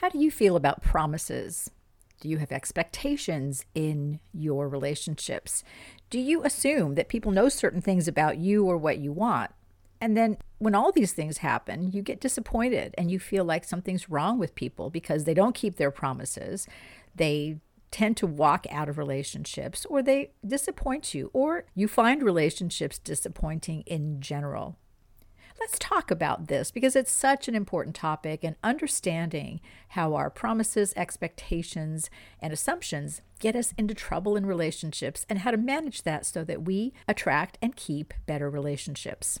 How do you feel about promises? Do you have expectations in your relationships? Do you assume that people know certain things about you or what you want? And then when all these things happen, you get disappointed and you feel like something's wrong with people because they don't keep their promises. They tend to walk out of relationships or they disappoint you or you find relationships disappointing in general. Let's talk about this because it's such an important topic and understanding how our promises, expectations, and assumptions get us into trouble in relationships and how to manage that so that we attract and keep better relationships.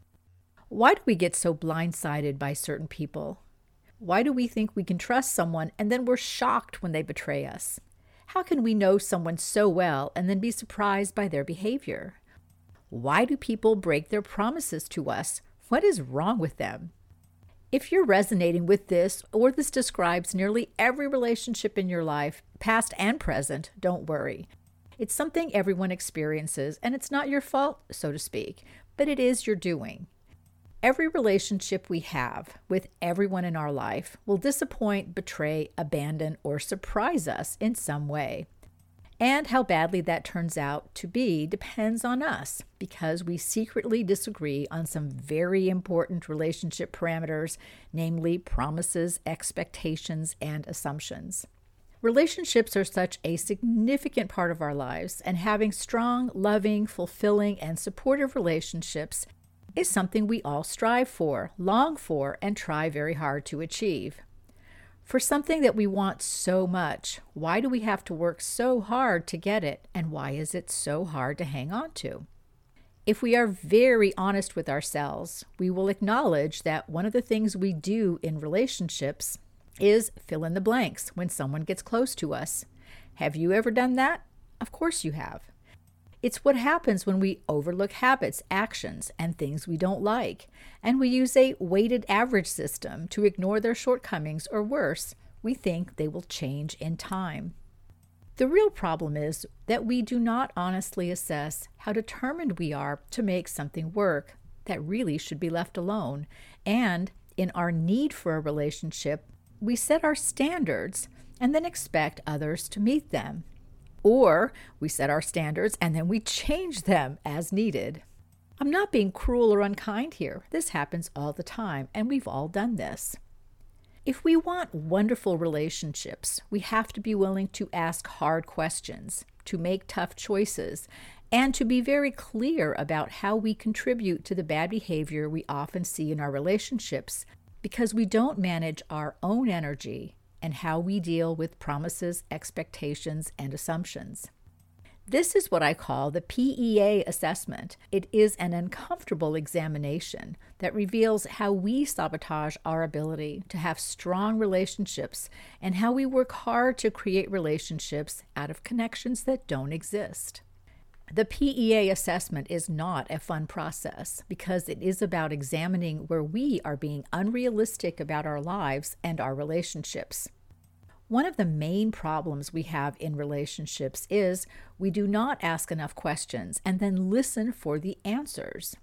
Why do we get so blindsided by certain people? Why do we think we can trust someone and then we're shocked when they betray us? How can we know someone so well and then be surprised by their behavior? Why do people break their promises to us? What is wrong with them? If you're resonating with this, or this describes nearly every relationship in your life, past and present, don't worry. It's something everyone experiences, and it's not your fault, so to speak, but it is your doing. Every relationship we have with everyone in our life will disappoint, betray, abandon, or surprise us in some way. And how badly that turns out to be depends on us because we secretly disagree on some very important relationship parameters, namely promises, expectations, and assumptions. Relationships are such a significant part of our lives, and having strong, loving, fulfilling, and supportive relationships is something we all strive for, long for, and try very hard to achieve. For something that we want so much, why do we have to work so hard to get it, and why is it so hard to hang on to? If we are very honest with ourselves, we will acknowledge that one of the things we do in relationships is fill in the blanks when someone gets close to us. Have you ever done that? Of course you have. It's what happens when we overlook habits, actions, and things we don't like, and we use a weighted average system to ignore their shortcomings, or worse, we think they will change in time. The real problem is that we do not honestly assess how determined we are to make something work that really should be left alone. And in our need for a relationship, we set our standards and then expect others to meet them. Or we set our standards and then we change them as needed. I'm not being cruel or unkind here. This happens all the time, and we've all done this. If we want wonderful relationships, we have to be willing to ask hard questions, to make tough choices, and to be very clear about how we contribute to the bad behavior we often see in our relationships because we don't manage our own energy and how we deal with promises, expectations, and assumptions. This is what I call the PEA assessment. It is an uncomfortable examination that reveals how we sabotage our ability to have strong relationships and how we work hard to create relationships out of connections that don't exist. The PEA assessment is not a fun process because it is about examining where we are being unrealistic about our lives and our relationships. One of the main problems we have in relationships is we do not ask enough questions and then listen for the answers.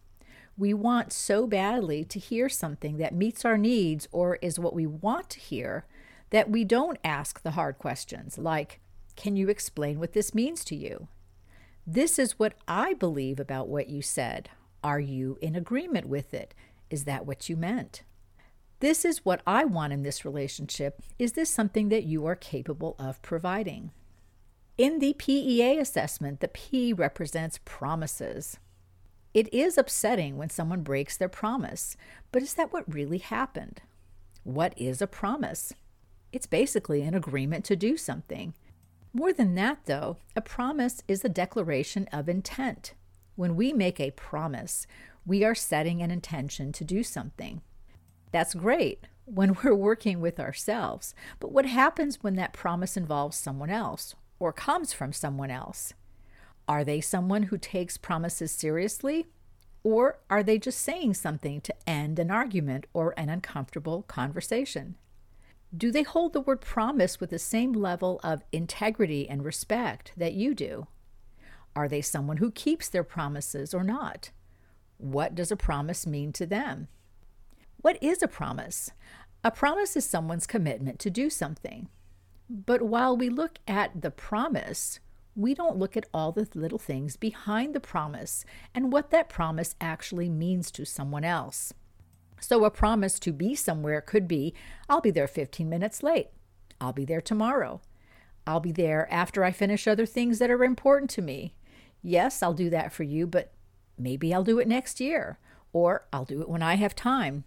We want so badly to hear something that meets our needs or is what we want to hear that we don't ask the hard questions like, Can you explain what this means to you? This is what I believe about what you said. Are you in agreement with it? Is that what you meant? This is what I want in this relationship. Is this something that you are capable of providing? In the PEA assessment, the P represents promises. It is upsetting when someone breaks their promise, but is that what really happened? What is a promise? It's basically an agreement to do something. More than that, though, a promise is a declaration of intent. When we make a promise, we are setting an intention to do something. That's great when we're working with ourselves, but what happens when that promise involves someone else or comes from someone else? Are they someone who takes promises seriously? Or are they just saying something to end an argument or an uncomfortable conversation? Do they hold the word promise with the same level of integrity and respect that you do? Are they someone who keeps their promises or not? What does a promise mean to them? What is a promise? A promise is someone's commitment to do something. But while we look at the promise, we don't look at all the little things behind the promise and what that promise actually means to someone else. So, a promise to be somewhere could be I'll be there 15 minutes late. I'll be there tomorrow. I'll be there after I finish other things that are important to me. Yes, I'll do that for you, but maybe I'll do it next year, or I'll do it when I have time,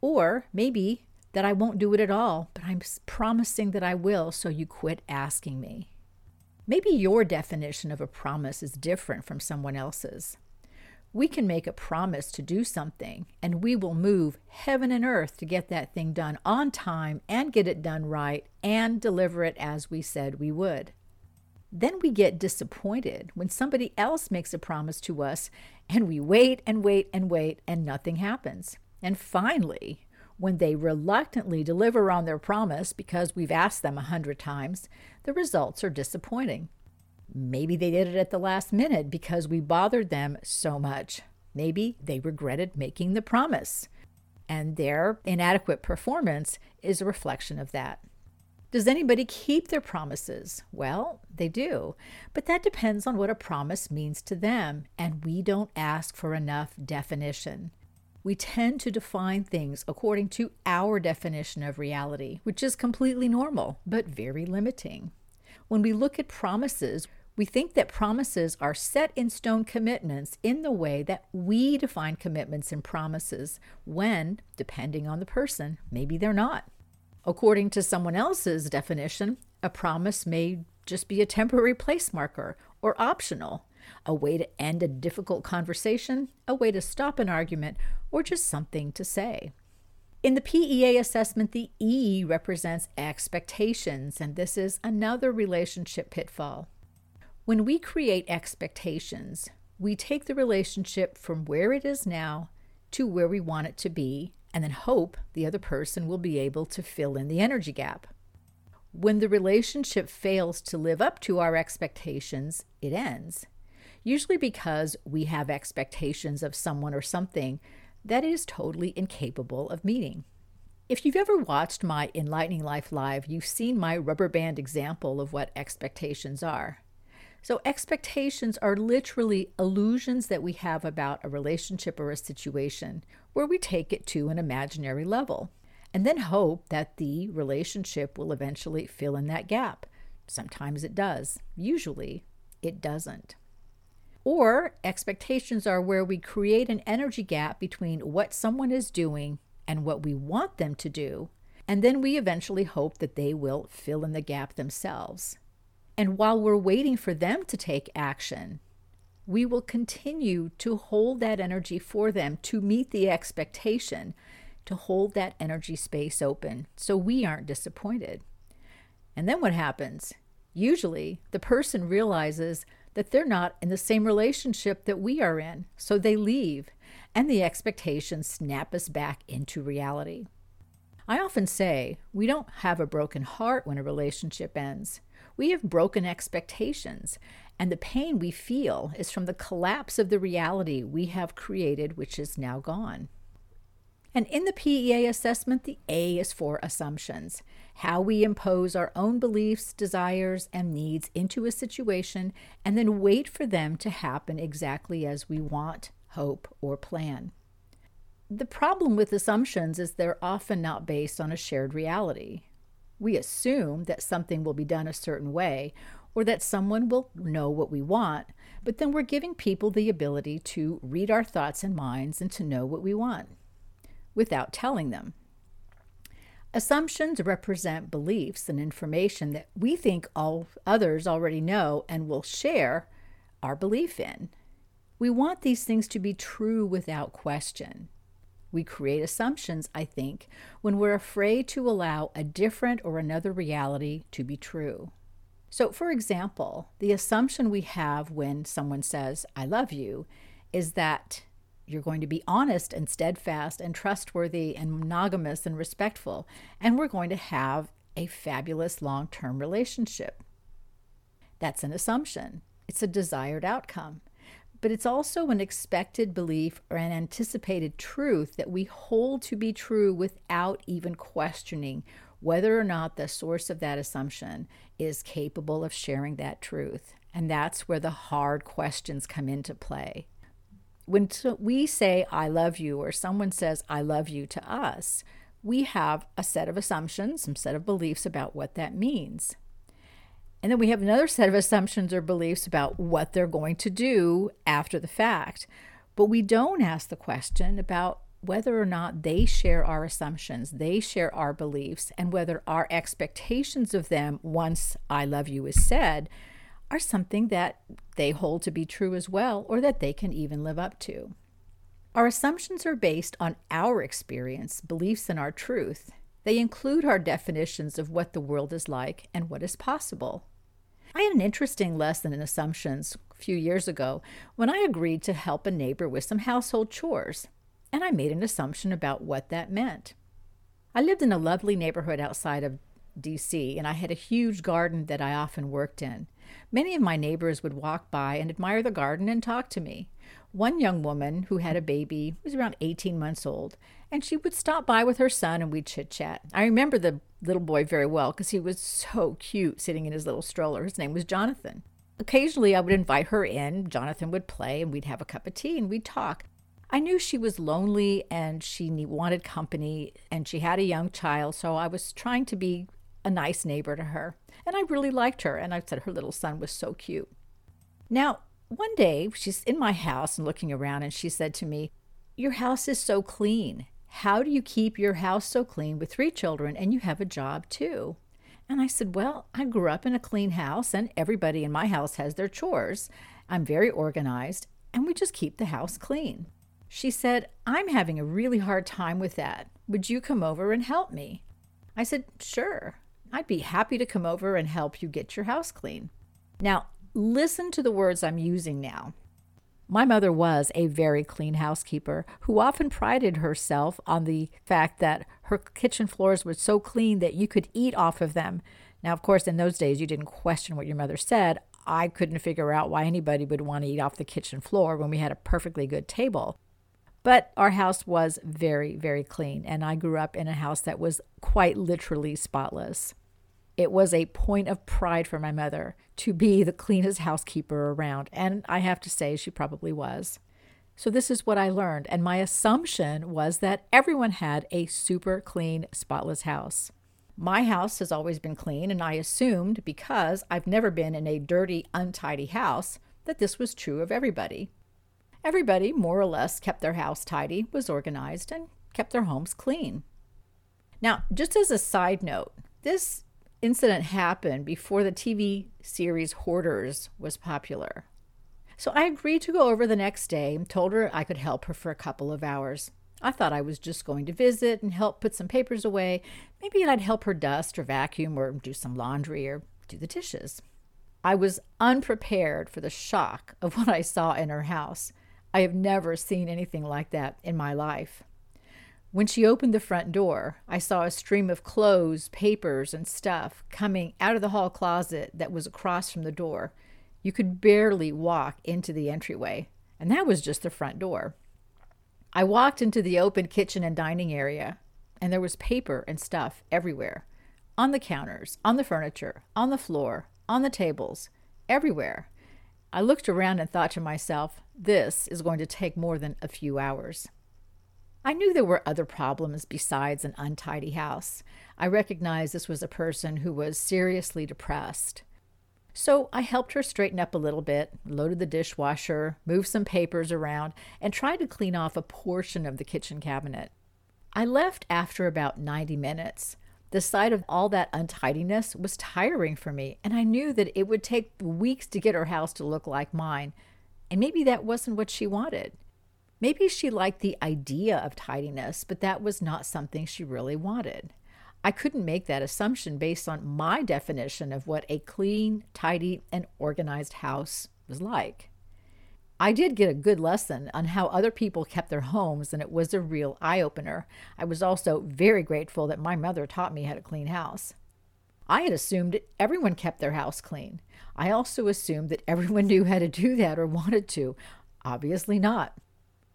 or maybe that I won't do it at all, but I'm promising that I will, so you quit asking me. Maybe your definition of a promise is different from someone else's. We can make a promise to do something, and we will move heaven and earth to get that thing done on time and get it done right and deliver it as we said we would. Then we get disappointed when somebody else makes a promise to us and we wait and wait and wait and nothing happens. And finally, when they reluctantly deliver on their promise because we've asked them a hundred times, the results are disappointing. Maybe they did it at the last minute because we bothered them so much. Maybe they regretted making the promise, and their inadequate performance is a reflection of that. Does anybody keep their promises? Well, they do, but that depends on what a promise means to them, and we don't ask for enough definition. We tend to define things according to our definition of reality, which is completely normal, but very limiting. When we look at promises, we think that promises are set in stone commitments in the way that we define commitments and promises, when, depending on the person, maybe they're not. According to someone else's definition, a promise may just be a temporary place marker or optional, a way to end a difficult conversation, a way to stop an argument, or just something to say. In the PEA assessment, the E represents expectations, and this is another relationship pitfall. When we create expectations, we take the relationship from where it is now to where we want it to be, and then hope the other person will be able to fill in the energy gap. When the relationship fails to live up to our expectations, it ends usually because we have expectations of someone or something that is totally incapable of meeting. If you've ever watched my Enlightening Life Live, you've seen my rubber band example of what expectations are. So, expectations are literally illusions that we have about a relationship or a situation where we take it to an imaginary level and then hope that the relationship will eventually fill in that gap. Sometimes it does, usually, it doesn't. Or expectations are where we create an energy gap between what someone is doing and what we want them to do, and then we eventually hope that they will fill in the gap themselves. And while we're waiting for them to take action, we will continue to hold that energy for them to meet the expectation, to hold that energy space open so we aren't disappointed. And then what happens? Usually, the person realizes that they're not in the same relationship that we are in, so they leave, and the expectations snap us back into reality. I often say we don't have a broken heart when a relationship ends. We have broken expectations, and the pain we feel is from the collapse of the reality we have created, which is now gone. And in the PEA assessment, the A is for assumptions how we impose our own beliefs, desires, and needs into a situation and then wait for them to happen exactly as we want, hope, or plan. The problem with assumptions is they're often not based on a shared reality. We assume that something will be done a certain way or that someone will know what we want, but then we're giving people the ability to read our thoughts and minds and to know what we want without telling them. Assumptions represent beliefs and information that we think all others already know and will share our belief in. We want these things to be true without question. We create assumptions, I think, when we're afraid to allow a different or another reality to be true. So, for example, the assumption we have when someone says, I love you, is that you're going to be honest and steadfast and trustworthy and monogamous and respectful. And we're going to have a fabulous long term relationship. That's an assumption, it's a desired outcome. But it's also an expected belief or an anticipated truth that we hold to be true without even questioning whether or not the source of that assumption is capable of sharing that truth. And that's where the hard questions come into play when we say, I love you, or someone says, I love you to us, we have a set of assumptions, some set of beliefs about what that means. And then we have another set of assumptions or beliefs about what they're going to do after the fact. But we don't ask the question about whether or not they share our assumptions, they share our beliefs, and whether our expectations of them once I love you is said are something that they hold to be true as well, or that they can even live up to. Our assumptions are based on our experience, beliefs, and our truth. They include our definitions of what the world is like and what is possible. I had an interesting lesson in assumptions a few years ago when I agreed to help a neighbor with some household chores, and I made an assumption about what that meant. I lived in a lovely neighborhood outside of DC, and I had a huge garden that I often worked in. Many of my neighbors would walk by and admire the garden and talk to me. One young woman who had a baby was around 18 months old, and she would stop by with her son and we'd chit chat. I remember the little boy very well because he was so cute sitting in his little stroller. His name was Jonathan. Occasionally, I would invite her in. Jonathan would play, and we'd have a cup of tea and we'd talk. I knew she was lonely and she wanted company, and she had a young child, so I was trying to be a nice neighbor to her. And I really liked her, and I said her little son was so cute. Now, one day she's in my house and looking around, and she said to me, Your house is so clean. How do you keep your house so clean with three children and you have a job too? And I said, Well, I grew up in a clean house, and everybody in my house has their chores. I'm very organized, and we just keep the house clean. She said, I'm having a really hard time with that. Would you come over and help me? I said, Sure. I'd be happy to come over and help you get your house clean. Now, listen to the words I'm using now. My mother was a very clean housekeeper who often prided herself on the fact that her kitchen floors were so clean that you could eat off of them. Now, of course, in those days, you didn't question what your mother said. I couldn't figure out why anybody would want to eat off the kitchen floor when we had a perfectly good table. But our house was very, very clean, and I grew up in a house that was quite literally spotless. It was a point of pride for my mother to be the cleanest housekeeper around, and I have to say she probably was. So, this is what I learned, and my assumption was that everyone had a super clean, spotless house. My house has always been clean, and I assumed because I've never been in a dirty, untidy house that this was true of everybody. Everybody, more or less, kept their house tidy, was organized, and kept their homes clean. Now, just as a side note, this incident happened before the TV series Hoarders was popular. So I agreed to go over the next day and told her I could help her for a couple of hours. I thought I was just going to visit and help put some papers away. Maybe I'd help her dust or vacuum or do some laundry or do the dishes. I was unprepared for the shock of what I saw in her house. I have never seen anything like that in my life. When she opened the front door, I saw a stream of clothes, papers, and stuff coming out of the hall closet that was across from the door. You could barely walk into the entryway, and that was just the front door. I walked into the open kitchen and dining area, and there was paper and stuff everywhere on the counters, on the furniture, on the floor, on the tables, everywhere. I looked around and thought to myself, this is going to take more than a few hours. I knew there were other problems besides an untidy house. I recognized this was a person who was seriously depressed. So I helped her straighten up a little bit, loaded the dishwasher, moved some papers around, and tried to clean off a portion of the kitchen cabinet. I left after about 90 minutes. The sight of all that untidiness was tiring for me, and I knew that it would take weeks to get her house to look like mine. And maybe that wasn't what she wanted. Maybe she liked the idea of tidiness, but that was not something she really wanted. I couldn't make that assumption based on my definition of what a clean, tidy, and organized house was like. I did get a good lesson on how other people kept their homes, and it was a real eye opener. I was also very grateful that my mother taught me how to clean house. I had assumed everyone kept their house clean. I also assumed that everyone knew how to do that or wanted to. Obviously not.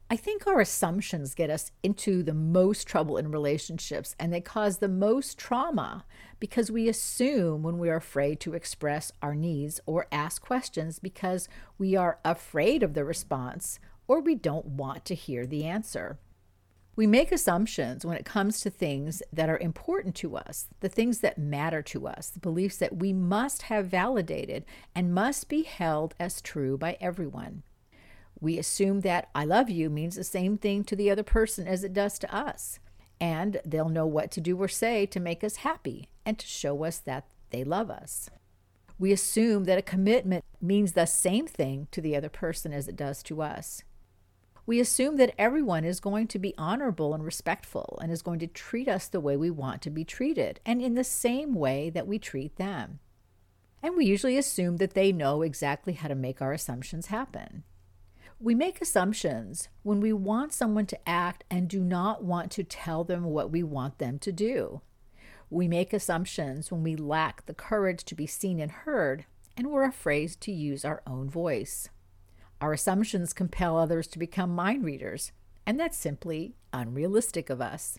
I think our assumptions get us into the most trouble in relationships and they cause the most trauma because we assume when we are afraid to express our needs or ask questions because we are afraid of the response or we don't want to hear the answer. We make assumptions when it comes to things that are important to us, the things that matter to us, the beliefs that we must have validated and must be held as true by everyone. We assume that I love you means the same thing to the other person as it does to us. And they'll know what to do or say to make us happy and to show us that they love us. We assume that a commitment means the same thing to the other person as it does to us. We assume that everyone is going to be honorable and respectful and is going to treat us the way we want to be treated and in the same way that we treat them. And we usually assume that they know exactly how to make our assumptions happen. We make assumptions when we want someone to act and do not want to tell them what we want them to do. We make assumptions when we lack the courage to be seen and heard and we're afraid to use our own voice. Our assumptions compel others to become mind readers, and that's simply unrealistic of us.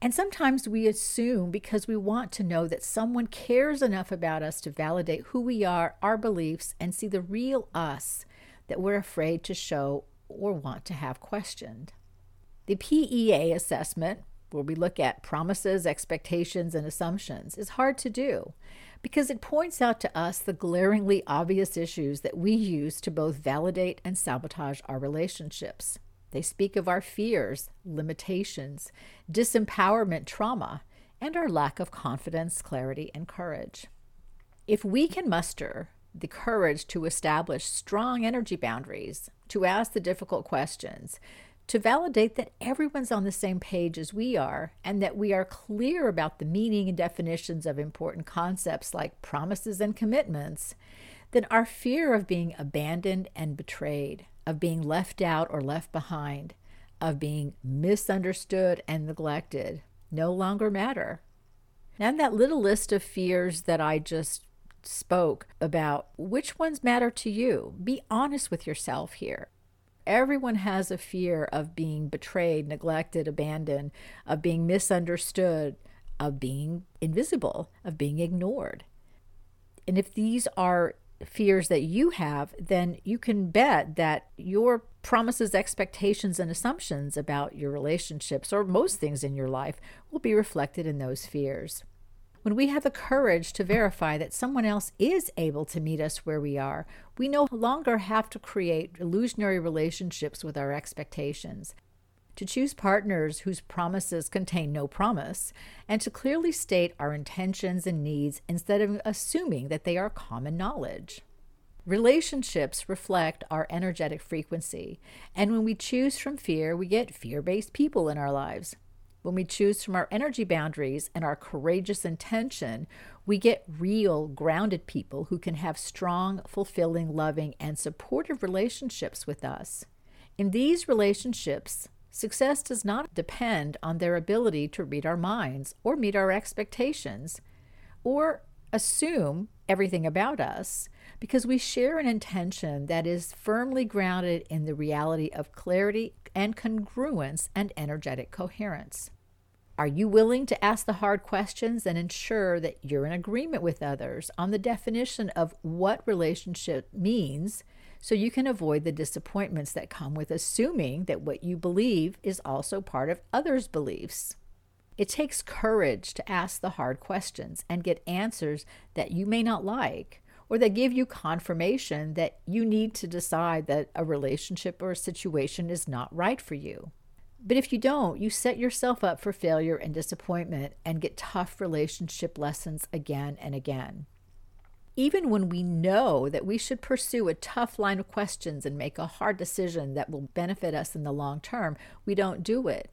And sometimes we assume because we want to know that someone cares enough about us to validate who we are, our beliefs, and see the real us that we're afraid to show or want to have questioned. The PEA assessment, where we look at promises, expectations, and assumptions, is hard to do because it points out to us the glaringly obvious issues that we use to both validate and sabotage our relationships. They speak of our fears, limitations, disempowerment trauma, and our lack of confidence, clarity, and courage. If we can muster the courage to establish strong energy boundaries, to ask the difficult questions, to validate that everyone's on the same page as we are, and that we are clear about the meaning and definitions of important concepts like promises and commitments, then our fear of being abandoned and betrayed, of being left out or left behind, of being misunderstood and neglected no longer matter. And that little list of fears that I just spoke about which ones matter to you. Be honest with yourself here. Everyone has a fear of being betrayed, neglected, abandoned, of being misunderstood, of being invisible, of being ignored. And if these are fears that you have, then you can bet that your promises, expectations, and assumptions about your relationships or most things in your life will be reflected in those fears when we have the courage to verify that someone else is able to meet us where we are, we no longer have to create illusionary relationships with our expectations. To choose partners whose promises contain no promise, and to clearly state our intentions and needs instead of assuming that they are common knowledge. Relationships reflect our energetic frequency, and when we choose from fear, we get fear based people in our lives. When we choose from our energy boundaries and our courageous intention, we get real, grounded people who can have strong, fulfilling, loving, and supportive relationships with us. In these relationships, success does not depend on their ability to read our minds or meet our expectations, or assume everything about us because we share an intention that is firmly grounded in the reality of clarity and congruence and energetic coherence. Are you willing to ask the hard questions and ensure that you're in agreement with others on the definition of what relationship means so you can avoid the disappointments that come with assuming that what you believe is also part of others' beliefs? It takes courage to ask the hard questions and get answers that you may not like or they give you confirmation that you need to decide that a relationship or a situation is not right for you. But if you don't, you set yourself up for failure and disappointment and get tough relationship lessons again and again. Even when we know that we should pursue a tough line of questions and make a hard decision that will benefit us in the long term, we don't do it.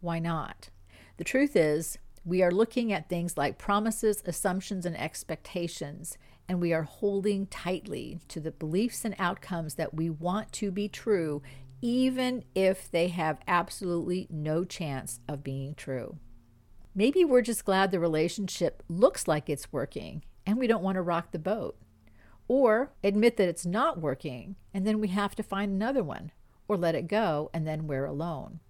Why not? The truth is, we are looking at things like promises, assumptions, and expectations, and we are holding tightly to the beliefs and outcomes that we want to be true, even if they have absolutely no chance of being true. Maybe we're just glad the relationship looks like it's working and we don't want to rock the boat. Or admit that it's not working and then we have to find another one, or let it go and then we're alone.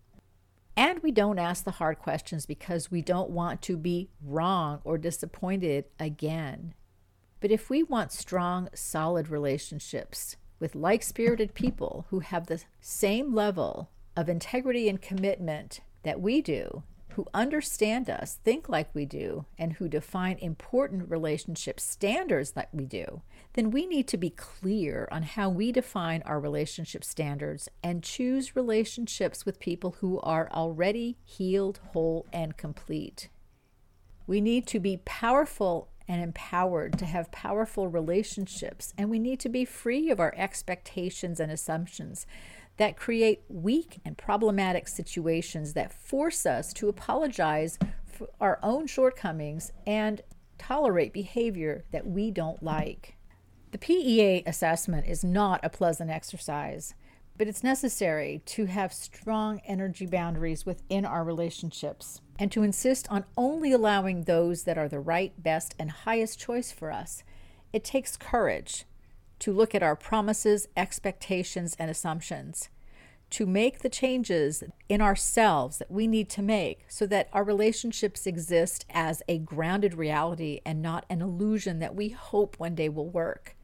And we don't ask the hard questions because we don't want to be wrong or disappointed again. But if we want strong, solid relationships, with like spirited people who have the same level of integrity and commitment that we do, who understand us, think like we do, and who define important relationship standards like we do, then we need to be clear on how we define our relationship standards and choose relationships with people who are already healed, whole, and complete. We need to be powerful and empowered to have powerful relationships, and we need to be free of our expectations and assumptions that create weak and problematic situations that force us to apologize for our own shortcomings and tolerate behavior that we don't like. The PEA assessment is not a pleasant exercise, but it's necessary to have strong energy boundaries within our relationships and to insist on only allowing those that are the right, best, and highest choice for us. It takes courage to look at our promises, expectations, and assumptions, to make the changes in ourselves that we need to make so that our relationships exist as a grounded reality and not an illusion that we hope one day will work.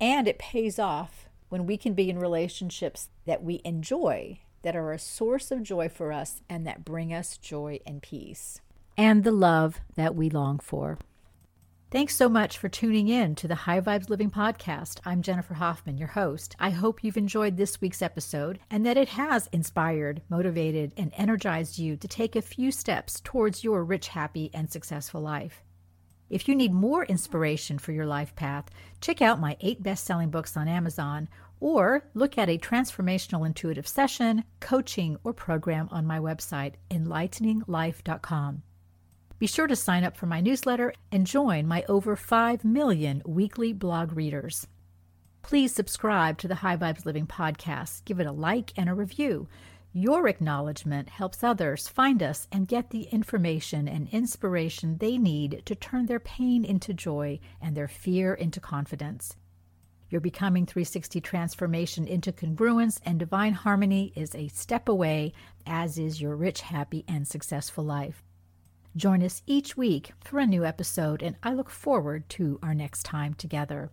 And it pays off when we can be in relationships that we enjoy that are a source of joy for us and that bring us joy and peace and the love that we long for. Thanks so much for tuning in to the High Vibes Living Podcast. I'm Jennifer Hoffman, your host. I hope you've enjoyed this week's episode and that it has inspired, motivated, and energized you to take a few steps towards your rich, happy, and successful life. If you need more inspiration for your life path, check out my eight best selling books on Amazon or look at a transformational intuitive session, coaching, or program on my website, enlighteninglife.com. Be sure to sign up for my newsletter and join my over 5 million weekly blog readers. Please subscribe to the High Vibes Living podcast, give it a like and a review. Your acknowledgement helps others find us and get the information and inspiration they need to turn their pain into joy and their fear into confidence. Your Becoming 360 transformation into congruence and divine harmony is a step away, as is your rich, happy, and successful life. Join us each week for a new episode, and I look forward to our next time together.